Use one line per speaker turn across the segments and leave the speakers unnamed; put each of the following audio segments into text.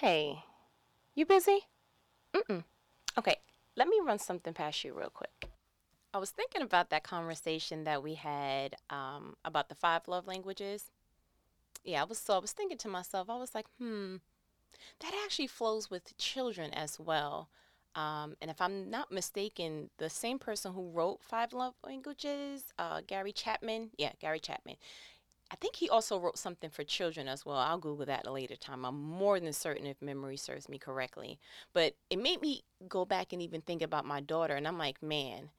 Hey, you busy? Mm-mm. Okay, let me run something past you real quick. I was thinking about that conversation that we had um, about the five love languages. Yeah, I was so I was thinking to myself, I was like, hmm, that actually flows with children as well. Um, and if I'm not mistaken, the same person who wrote Five Love Languages, uh, Gary Chapman, yeah, Gary Chapman, I think he also wrote something for children as well. I'll Google that at a later time. I'm more than certain if memory serves me correctly. But it made me go back and even think about my daughter. And I'm like, man,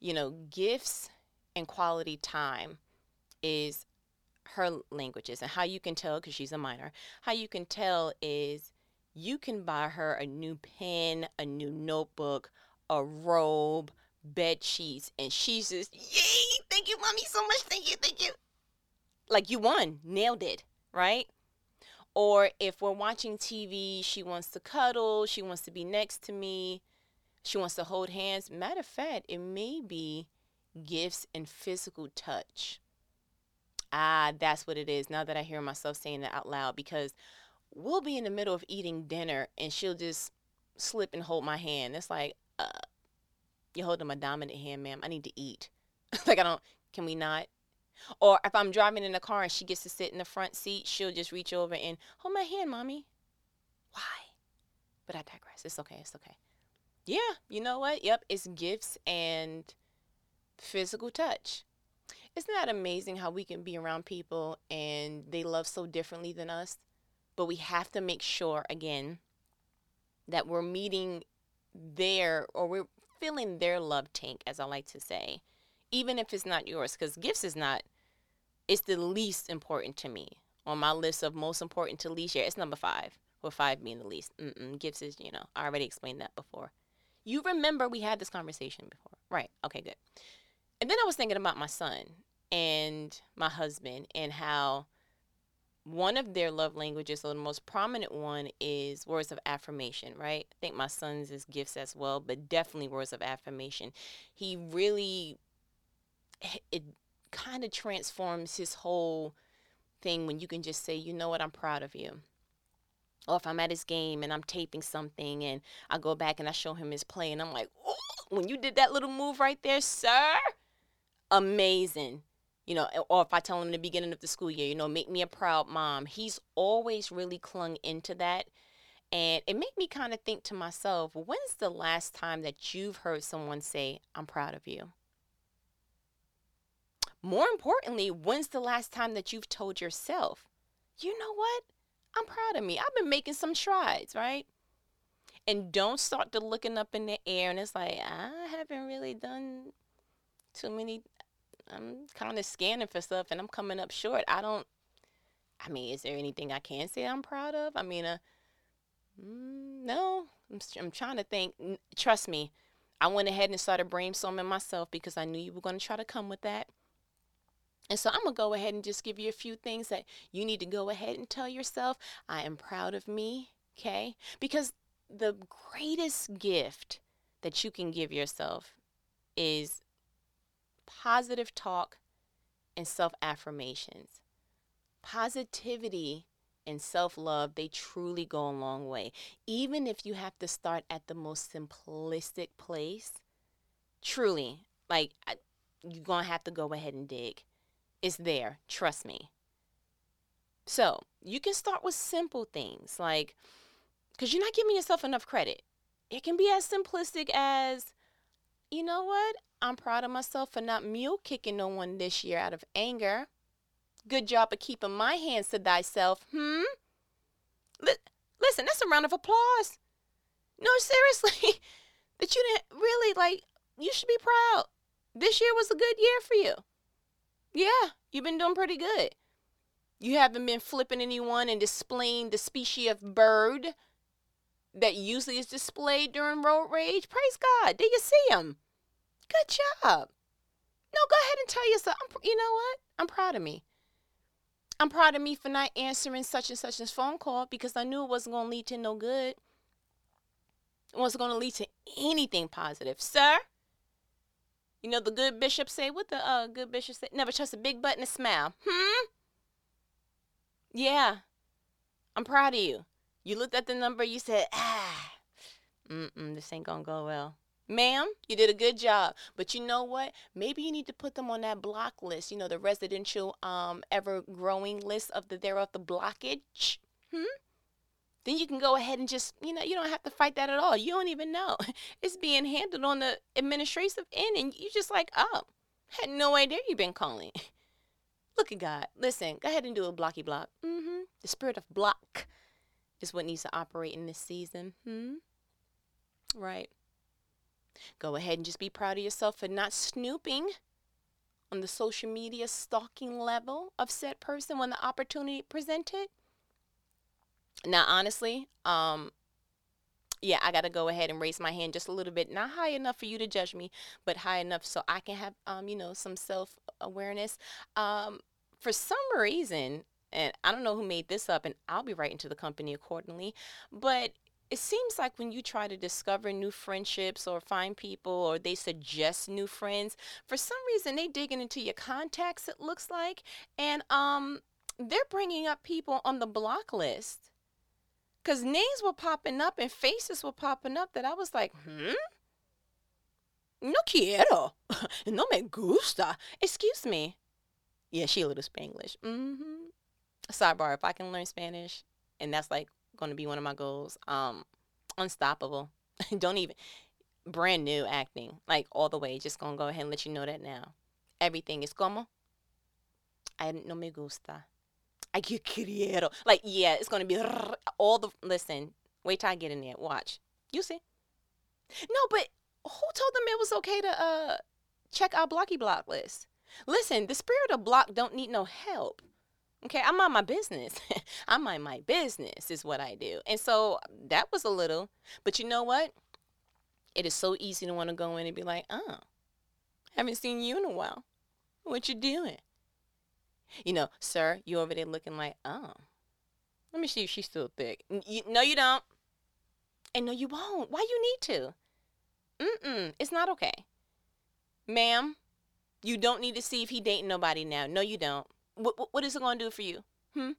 you know, gifts and quality time is her languages. And how you can tell, because she's a minor, how you can tell is you can buy her a new pen, a new notebook, a robe, bed sheets, and she's just, yay, thank you, mommy, so much. Thank you, thank you like you won, nailed it, right? Or if we're watching TV, she wants to cuddle, she wants to be next to me, she wants to hold hands. Matter of fact, it may be gifts and physical touch. Ah, that's what it is. Now that I hear myself saying that out loud, because we'll be in the middle of eating dinner and she'll just slip and hold my hand. It's like, uh, you're holding my dominant hand, ma'am. I need to eat. like, I don't, can we not? Or if I'm driving in the car and she gets to sit in the front seat, she'll just reach over and hold my hand, mommy. Why? But I digress. It's okay. It's okay. Yeah, you know what? Yep, it's gifts and physical touch. Isn't that amazing how we can be around people and they love so differently than us? But we have to make sure, again, that we're meeting their or we're filling their love tank, as I like to say, even if it's not yours, because gifts is not it's the least important to me on my list of most important to least. Yeah, it's number five, with five being the least. Mm-mm, gifts is, you know, I already explained that before. You remember we had this conversation before, right? Okay, good. And then I was thinking about my son and my husband and how one of their love languages, or the most prominent one, is words of affirmation, right? I think my son's is gifts as well, but definitely words of affirmation. He really it kind of transforms his whole thing when you can just say, you know what, I'm proud of you. Or if I'm at his game and I'm taping something and I go back and I show him his play and I'm like, when you did that little move right there, sir, amazing. You know, or if I tell him in the beginning of the school year, you know, make me a proud mom. He's always really clung into that. And it made me kind of think to myself, when's the last time that you've heard someone say, I'm proud of you? More importantly, when's the last time that you've told yourself, you know what? I'm proud of me. I've been making some strides, right? And don't start to looking up in the air and it's like, I haven't really done too many. I'm kind of scanning for stuff and I'm coming up short. I don't, I mean, is there anything I can say I'm proud of? I mean, uh, mm, no, I'm, I'm trying to think. Trust me, I went ahead and started brainstorming myself because I knew you were going to try to come with that. And so I'm going to go ahead and just give you a few things that you need to go ahead and tell yourself I am proud of me, okay? Because the greatest gift that you can give yourself is positive talk and self affirmations. Positivity and self love, they truly go a long way. Even if you have to start at the most simplistic place, truly, like, you're going to have to go ahead and dig is there. Trust me. So you can start with simple things like, because you're not giving yourself enough credit. It can be as simplistic as, you know what? I'm proud of myself for not mule kicking no one this year out of anger. Good job of keeping my hands to thyself. Hmm? L- listen, that's a round of applause. No, seriously. that you didn't really like, you should be proud. This year was a good year for you. Yeah, you've been doing pretty good. You haven't been flipping anyone and displaying the species of bird that usually is displayed during road rage. Praise God. Did you see him? Good job. No, go ahead and tell yourself, I'm, you know what? I'm proud of me. I'm proud of me for not answering such and such a phone call because I knew it wasn't going to lead to no good. It wasn't going to lead to anything positive. Sir, you know the good bishop say what the uh good bishop say? Never trust a big butt and a smile. Hmm. Yeah, I'm proud of you. You looked at the number, you said, ah, mm-mm, this ain't gonna go well. Ma'am, you did a good job. But you know what? Maybe you need to put them on that block list, you know, the residential um ever growing list of the there of the blockage. Hmm? Then you can go ahead and just, you know, you don't have to fight that at all. You don't even know. It's being handled on the administrative end and you just like, oh, had no idea you've been calling. Look at God. Listen, go ahead and do a blocky block. Mm-hmm. The spirit of block is what needs to operate in this season. Hmm? Right. Go ahead and just be proud of yourself for not snooping on the social media stalking level of said person when the opportunity presented. Now, honestly, um, yeah, I got to go ahead and raise my hand just a little bit, not high enough for you to judge me, but high enough so I can have, um, you know, some self awareness. Um, for some reason, and I don't know who made this up, and I'll be writing to the company accordingly, but it seems like when you try to discover new friendships or find people or they suggest new friends, for some reason they digging into your contacts. It looks like, and um, they're bringing up people on the block list because names were popping up and faces were popping up that I was like, hmm. No quiero. No me gusta. Excuse me. Yeah, she a little Spanglish. Mm-hmm. Sidebar, if I can learn Spanish, and that's like going to be one of my goals. Um, unstoppable. Don't even brand new acting, like all the way. Just gonna go ahead and let you know that now. Everything is como. I no me gusta. I get quiero. Like yeah, it's gonna be all the. Listen, wait till I get in there. Watch. You see. No, but who told them it was okay to uh check our blocky block list? Listen, the spirit of block don't need no help. Okay, I mind my business. I mind my business is what I do. And so that was a little, but you know what? It is so easy to want to go in and be like, oh, haven't seen you in a while. What you doing? You know, sir, you over there looking like, oh, let me see if she's still thick. No, you don't. And no, you won't. Why you need to? Mm-mm, it's not okay. Ma'am, you don't need to see if he dating nobody now. No, you don't. What, what is it going to do for you? Hmm?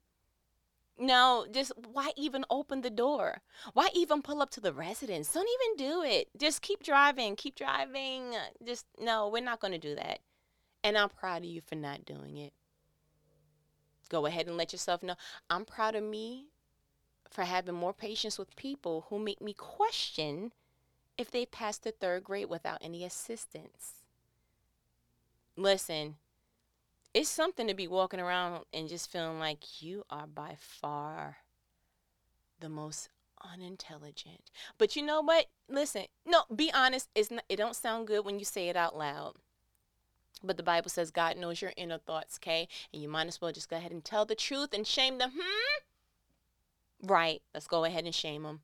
No, just why even open the door? Why even pull up to the residence? Don't even do it. Just keep driving, keep driving. Just no, we're not going to do that. And I'm proud of you for not doing it. Go ahead and let yourself know. I'm proud of me for having more patience with people who make me question if they passed the third grade without any assistance. Listen, it's something to be walking around and just feeling like you are by far the most unintelligent. But you know what? Listen, no, be honest. It's not, it don't sound good when you say it out loud. But the Bible says God knows your inner thoughts, okay? And you might as well just go ahead and tell the truth and shame them. Hmm? Right. Let's go ahead and shame them.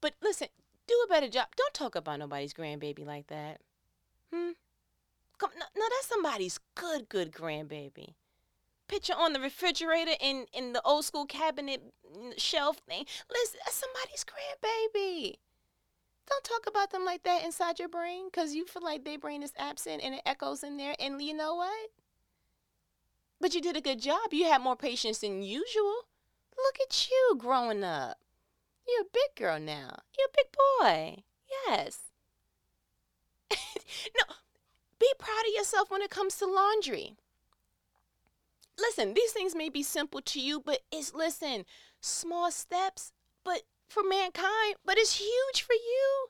But listen, do a better job. Don't talk about nobody's grandbaby like that. Hmm? Come, no, no, that's somebody's good, good grandbaby. Picture on the refrigerator in in the old school cabinet shelf thing. Listen, that's somebody's grandbaby. Don't talk about them like that inside your brain because you feel like their brain is absent and it echoes in there. And you know what? But you did a good job. You had more patience than usual. Look at you growing up. You're a big girl now. You're a big boy. Yes. no, be proud of yourself when it comes to laundry. Listen, these things may be simple to you, but it's, listen, small steps, but for mankind, but it's huge for you.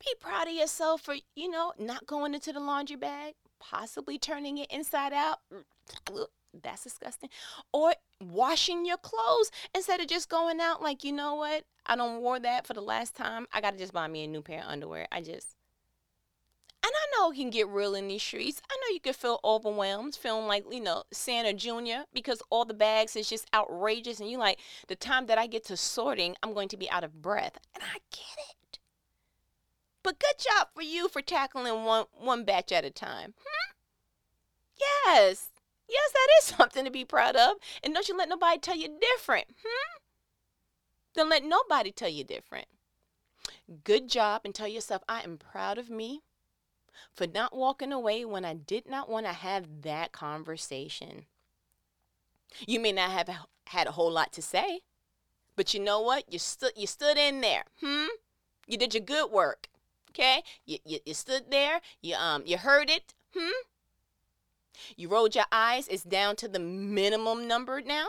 Be proud of yourself for, you know, not going into the laundry bag, possibly turning it inside out. That's disgusting. Or washing your clothes instead of just going out like, you know what? I don't wore that for the last time. I got to just buy me a new pair of underwear. I just and I know it can get real in these streets. I know you can feel overwhelmed, feeling like, you know, Santa Jr., because all the bags is just outrageous. And you like, the time that I get to sorting, I'm going to be out of breath. And I get it. But good job for you for tackling one, one batch at a time. Hmm? Yes. Yes, that is something to be proud of. And don't you let nobody tell you different. Hmm? Don't let nobody tell you different. Good job and tell yourself, I am proud of me for not walking away when I did not want to have that conversation. You may not have had a whole lot to say, But you know what? You stood you stood in there. Hmm? You did your good work. Okay? You, you, you stood there. You um you heard it. Hmm? You rolled your eyes. It's down to the minimum number now.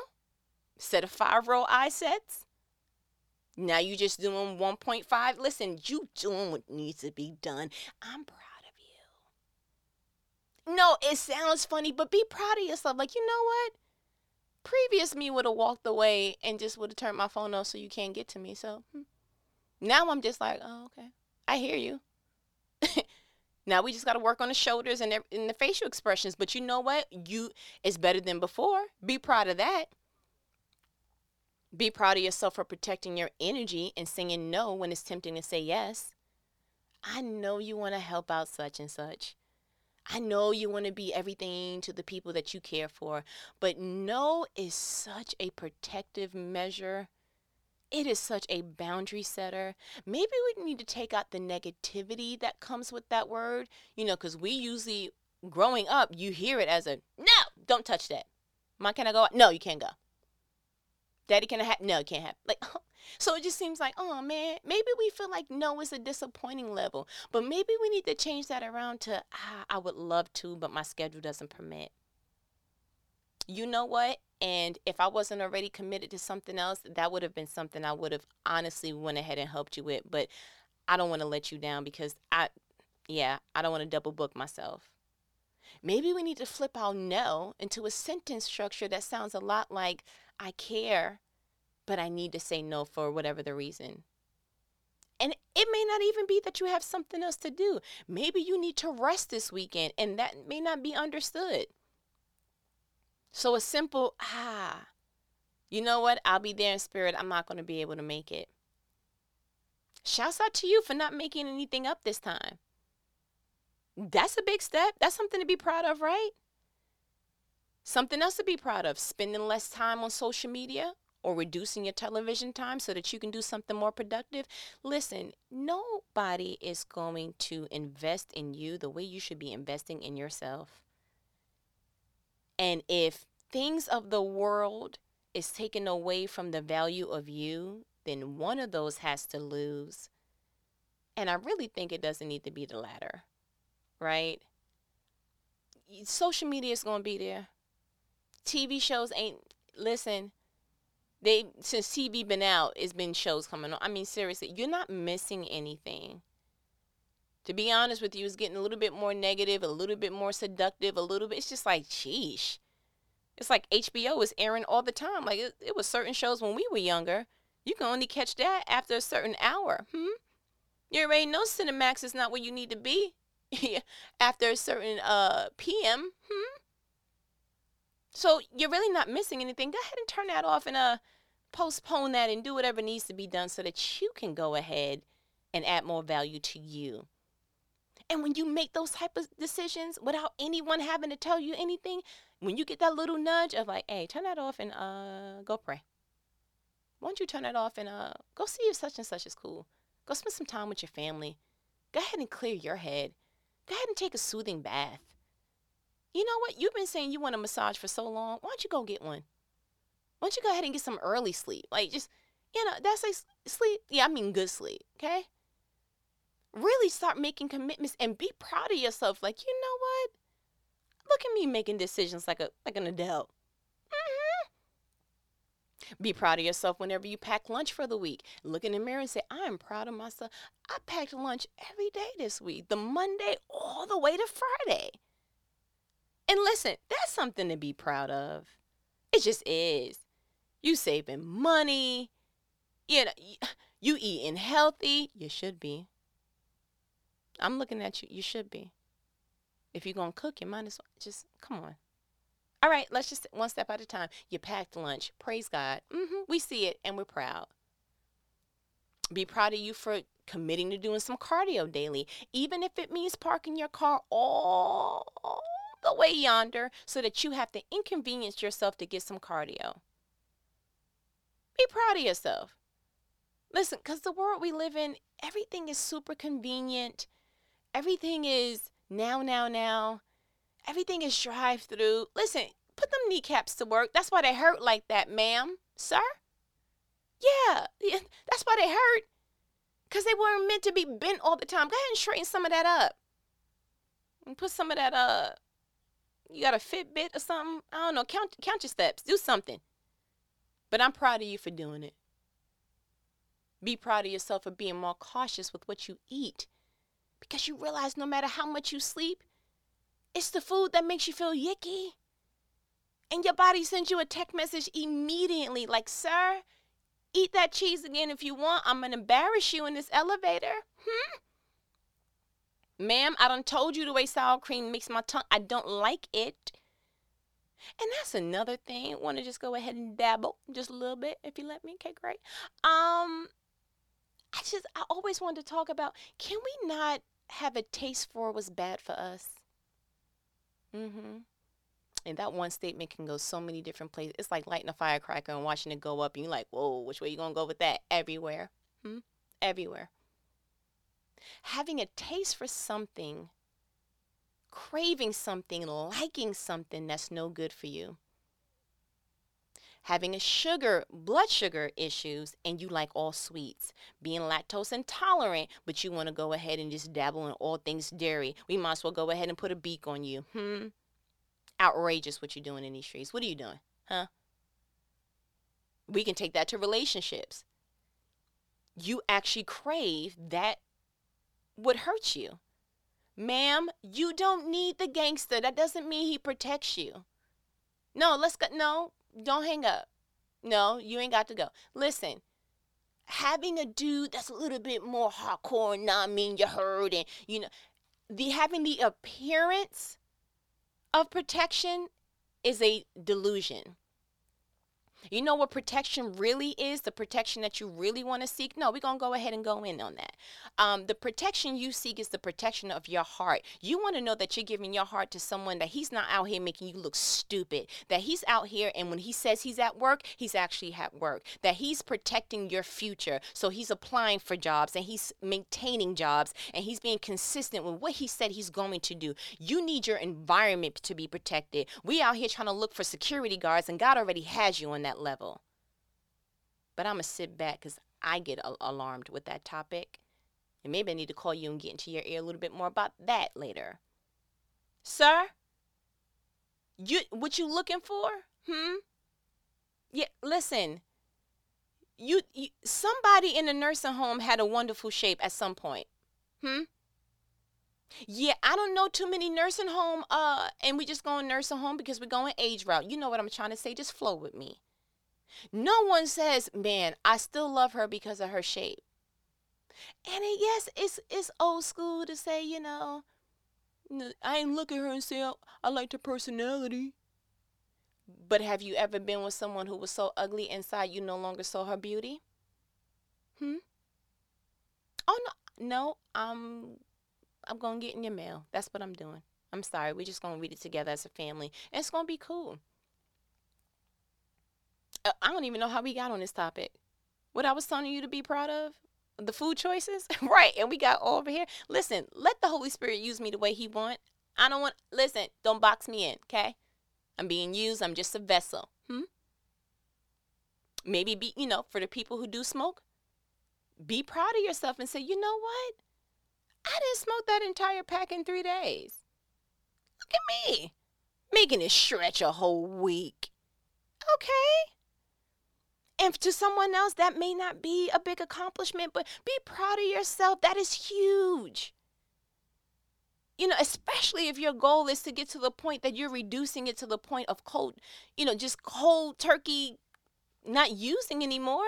Set of five roll eye sets. Now you just doing 1.5. Listen, you doing what needs to be done. I'm proud. No, it sounds funny, but be proud of yourself. Like, you know what? Previous me would have walked away and just would have turned my phone off so you can't get to me. So hmm. now I'm just like, oh, okay. I hear you. now we just got to work on the shoulders and, and the facial expressions. But you know what? You it's better than before. Be proud of that. Be proud of yourself for protecting your energy and saying no when it's tempting to say yes. I know you want to help out such and such. I know you want to be everything to the people that you care for, but no is such a protective measure. It is such a boundary setter. Maybe we need to take out the negativity that comes with that word, you know, because we usually, growing up, you hear it as a no, don't touch that. Mom, can I go? No, you can't go. Daddy, can have? No, can't have. Like, so it just seems like, oh man, maybe we feel like no is a disappointing level, but maybe we need to change that around to ah, I would love to, but my schedule doesn't permit. You know what? And if I wasn't already committed to something else, that would have been something I would have honestly went ahead and helped you with. But I don't want to let you down because I, yeah, I don't want to double book myself. Maybe we need to flip our no into a sentence structure that sounds a lot like I care, but I need to say no for whatever the reason. And it may not even be that you have something else to do. Maybe you need to rest this weekend, and that may not be understood. So a simple, ah, you know what? I'll be there in spirit. I'm not going to be able to make it. Shouts out to you for not making anything up this time. That's a big step. That's something to be proud of, right? Something else to be proud of spending less time on social media or reducing your television time so that you can do something more productive. Listen, nobody is going to invest in you the way you should be investing in yourself. And if things of the world is taken away from the value of you, then one of those has to lose. And I really think it doesn't need to be the latter, right? Social media is going to be there. TV shows ain't listen. They since TV been out, it's been shows coming on. I mean, seriously, you're not missing anything. To be honest with you, it's getting a little bit more negative, a little bit more seductive, a little bit. It's just like, sheesh. It's like HBO is airing all the time. Like it, it was certain shows when we were younger. You can only catch that after a certain hour. Hmm. You already know Cinemax is not where you need to be after a certain uh PM. Hmm. So you're really not missing anything. Go ahead and turn that off and uh postpone that and do whatever needs to be done so that you can go ahead and add more value to you. And when you make those type of decisions without anyone having to tell you anything, when you get that little nudge of like, hey, turn that off and uh go pray. Why don't you turn that off and uh go see if such and such is cool? Go spend some time with your family. Go ahead and clear your head. Go ahead and take a soothing bath you know what? You've been saying you want a massage for so long. Why don't you go get one? Why don't you go ahead and get some early sleep? Like just, you know, that's like sleep. Yeah, I mean good sleep. Okay. Really start making commitments and be proud of yourself. Like, you know what? Look at me making decisions like a like an adult. Be proud of yourself whenever you pack lunch for the week. Look in the mirror and say, I am proud of myself. I packed lunch every day this week, the Monday all the way to Friday. And listen, that's something to be proud of. It just is. You saving money. You know, you eating healthy. You should be. I'm looking at you. You should be. If you're going to cook, you might as well just come on. All right, let's just one step at a time. You packed lunch. Praise God. Mm-hmm, we see it and we're proud. Be proud of you for committing to doing some cardio daily, even if it means parking your car all the way yonder so that you have to inconvenience yourself to get some cardio. Be proud of yourself. Listen, because the world we live in, everything is super convenient. Everything is now, now, now. Everything is drive through. Listen, put them kneecaps to work. That's why they hurt like that, ma'am, sir. Yeah, yeah, that's why they hurt. Because they weren't meant to be bent all the time. Go ahead and straighten some of that up. And put some of that, uh, you got a Fitbit or something? I don't know. Count, count your steps. Do something. But I'm proud of you for doing it. Be proud of yourself for being more cautious with what you eat. Because you realize no matter how much you sleep, it's the food that makes you feel yicky. And your body sends you a text message immediately like, sir, eat that cheese again if you want. I'm going to embarrass you in this elevator. Hmm? Ma'am, I done told you the way sour cream makes my tongue. I don't like it. And that's another thing. Want to just go ahead and dabble just a little bit if you let me? Okay, great. Um, I just I always wanted to talk about can we not have a taste for what's bad for us? Mm-hmm. And that one statement can go so many different places. It's like lighting a firecracker and watching it go up, and you're like, whoa, which way you gonna go with that? Everywhere. Hmm? Everywhere. Having a taste for something, craving something, liking something that's no good for you. Having a sugar, blood sugar issues, and you like all sweets. Being lactose intolerant, but you want to go ahead and just dabble in all things dairy. We might as well go ahead and put a beak on you. Hmm? outrageous what you're doing in these streets. What are you doing? Huh? We can take that to relationships. You actually crave that would hurt you. Ma'am, you don't need the gangster. That doesn't mean he protects you. No, let's go. No, don't hang up. No, you ain't got to go. Listen, having a dude that's a little bit more hardcore and not mean you hurt and you know the having the appearance of protection is a delusion. You know what protection really is? The protection that you really want to seek? No, we're going to go ahead and go in on that. Um, the protection you seek is the protection of your heart. You want to know that you're giving your heart to someone that he's not out here making you look stupid, that he's out here and when he says he's at work, he's actually at work, that he's protecting your future. So he's applying for jobs and he's maintaining jobs and he's being consistent with what he said he's going to do. You need your environment to be protected. We out here trying to look for security guards and God already has you on that that level. But I'm going to sit back because I get a- alarmed with that topic. And maybe I need to call you and get into your ear a little bit more about that later. Sir? You what you looking for? Hmm? Yeah, listen. You, you somebody in the nursing home had a wonderful shape at some point. Hmm? Yeah, I don't know too many nursing home uh and we just going nursing home because we're going age route. You know what I'm trying to say? Just flow with me. No one says, man, I still love her because of her shape. And it, yes, it's it's old school to say, you know, I ain't look at her and say I, I liked her personality. But have you ever been with someone who was so ugly inside you no longer saw her beauty? Hmm? Oh no, no, I'm I'm gonna get in your mail. That's what I'm doing. I'm sorry. We're just gonna read it together as a family. And it's gonna be cool. Uh, I don't even know how we got on this topic. What I was telling you to be proud of? The food choices? right. And we got over here. Listen, let the Holy Spirit use me the way he want. I don't want listen, don't box me in, okay? I'm being used. I'm just a vessel. Hmm? Maybe be, you know, for the people who do smoke, be proud of yourself and say, you know what? I didn't smoke that entire pack in three days. Look at me. Making it stretch a whole week. Okay. And to someone else, that may not be a big accomplishment, but be proud of yourself. That is huge. You know, especially if your goal is to get to the point that you're reducing it to the point of cold, you know, just cold turkey not using anymore.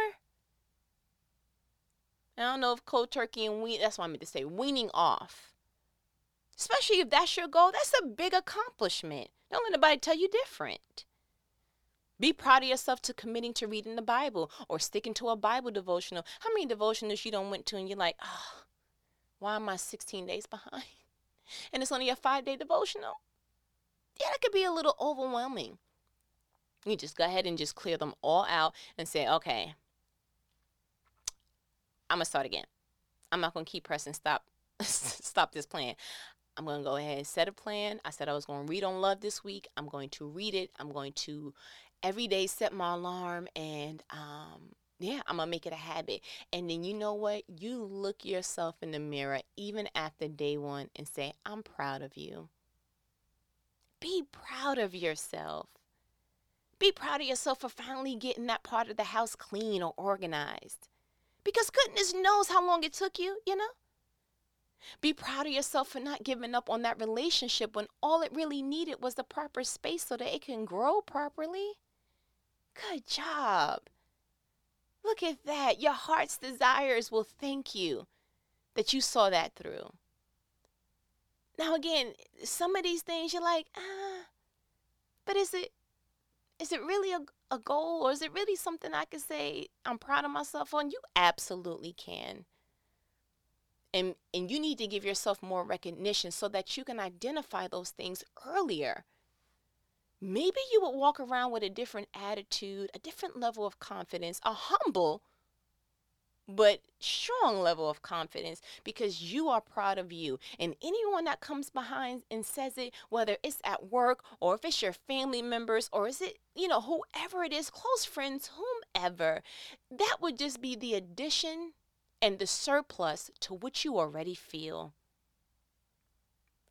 I don't know if cold turkey and wean, that's what I meant to say, weaning off. Especially if that's your goal, that's a big accomplishment. Don't let anybody tell you different. Be proud of yourself to committing to reading the Bible or sticking to a Bible devotional. How many devotionals you don't went to and you're like, oh, why am I 16 days behind? And it's only a five day devotional. Yeah, that could be a little overwhelming. You just go ahead and just clear them all out and say, okay, I'm gonna start again. I'm not gonna keep pressing stop stop this plan. I'm going to go ahead and set a plan. I said I was going to read on love this week. I'm going to read it. I'm going to every day set my alarm and um, Yeah, I'm gonna make it a habit. And then you know what? You look yourself in the mirror even after day one and say, I'm proud of you. Be proud of yourself. Be proud of yourself for finally getting that part of the house clean or organized. Because goodness knows how long it took you, you know? Be proud of yourself for not giving up on that relationship when all it really needed was the proper space so that it can grow properly. Good job. Look at that. Your heart's desires will thank you that you saw that through. Now again, some of these things you're like, ah, but is it is it really a, a goal or is it really something I can say I'm proud of myself on? You absolutely can. And and you need to give yourself more recognition so that you can identify those things earlier. Maybe you would walk around with a different attitude, a different level of confidence, a humble but strong level of confidence because you are proud of you. And anyone that comes behind and says it, whether it's at work or if it's your family members or is it, you know, whoever it is, close friends, whomever, that would just be the addition and the surplus to what you already feel.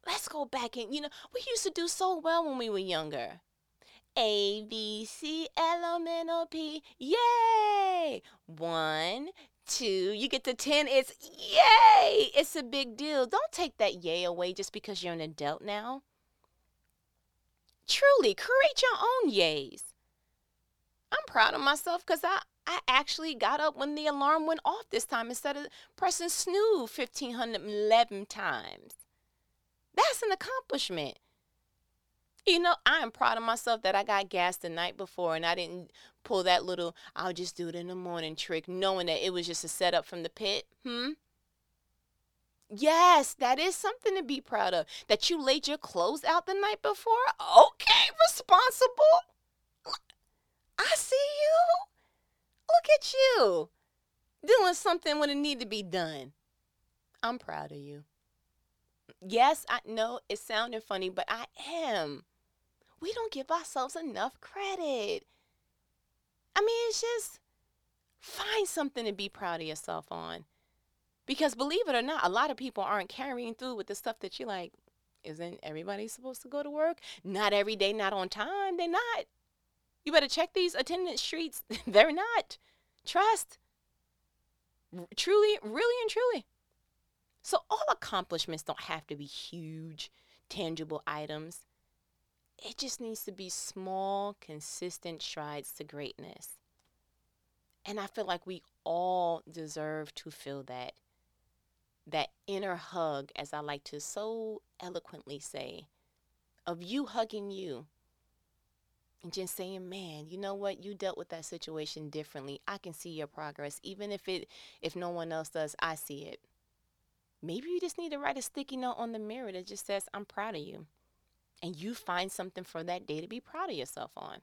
Let's go back and, you know, we used to do so well when we were younger. A, B, C, L, M, N, O, P. Yay! One, two, you get to 10, it's yay! It's a big deal. Don't take that yay away just because you're an adult now. Truly, create your own yays. I'm proud of myself because I, I actually got up when the alarm went off this time instead of pressing snooze 1,511 times. That's an accomplishment. You know, I am proud of myself that I got gas the night before and I didn't pull that little, I'll just do it in the morning trick, knowing that it was just a setup from the pit. Hmm? Yes, that is something to be proud of. That you laid your clothes out the night before? Okay, responsible. I see you. Look at you. Doing something when it need to be done. I'm proud of you. Yes, I know it sounded funny, but I am we don't give ourselves enough credit. I mean, it's just find something to be proud of yourself on. Because believe it or not, a lot of people aren't carrying through with the stuff that you like. Isn't everybody supposed to go to work? Not every day, not on time. They're not. You better check these attendance sheets. They're not. Trust. Truly, really and truly. So, all accomplishments don't have to be huge, tangible items it just needs to be small, consistent strides to greatness. And I feel like we all deserve to feel that. That inner hug, as I like to so eloquently say, of you hugging you and just saying, man, you know what? You dealt with that situation differently. I can see your progress. Even if it if no one else does, I see it. Maybe you just need to write a sticky note on the mirror that just says, I'm proud of you and you find something for that day to be proud of yourself on.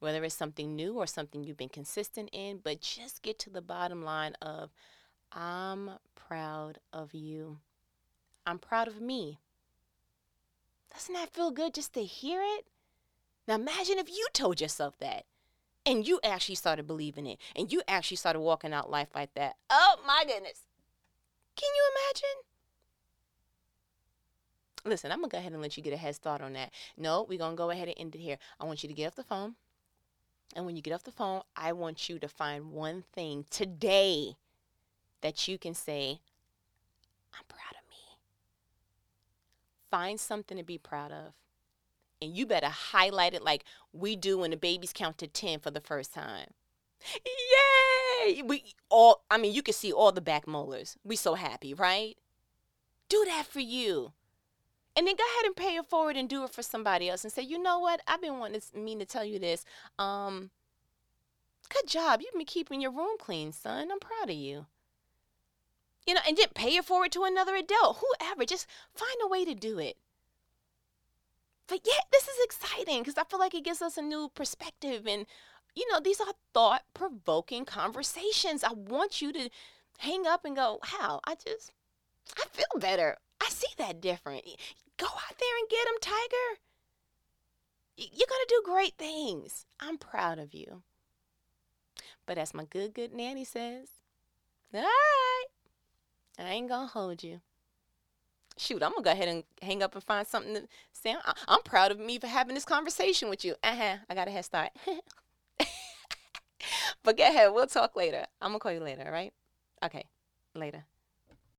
Whether it's something new or something you've been consistent in, but just get to the bottom line of, I'm proud of you. I'm proud of me. Doesn't that feel good just to hear it? Now imagine if you told yourself that and you actually started believing it and you actually started walking out life like that. Oh my goodness. Can you imagine? Listen, I'm gonna go ahead and let you get a head start on that. No, we're gonna go ahead and end it here. I want you to get off the phone. And when you get off the phone, I want you to find one thing today that you can say, I'm proud of me. Find something to be proud of. And you better highlight it like we do when the babies count to 10 for the first time. Yay! We all I mean, you can see all the back molars. We so happy, right? Do that for you and then go ahead and pay it forward and do it for somebody else and say, you know what? I've been wanting to mean to tell you this. Um, good job. You've been keeping your room clean, son. I'm proud of you. You know, and then pay it forward to another adult, whoever. Just find a way to do it. But yeah, this is exciting because I feel like it gives us a new perspective. And, you know, these are thought provoking conversations. I want you to hang up and go, how? I just, I feel better. I see that different. Go out there and get him, Tiger. You're going to do great things. I'm proud of you. But as my good, good nanny says, all right, I ain't going to hold you. Shoot, I'm going to go ahead and hang up and find something to say. I'm proud of me for having this conversation with you. Uh huh. I got a head start. but get ahead. We'll talk later. I'm going to call you later, all right? Okay. Later.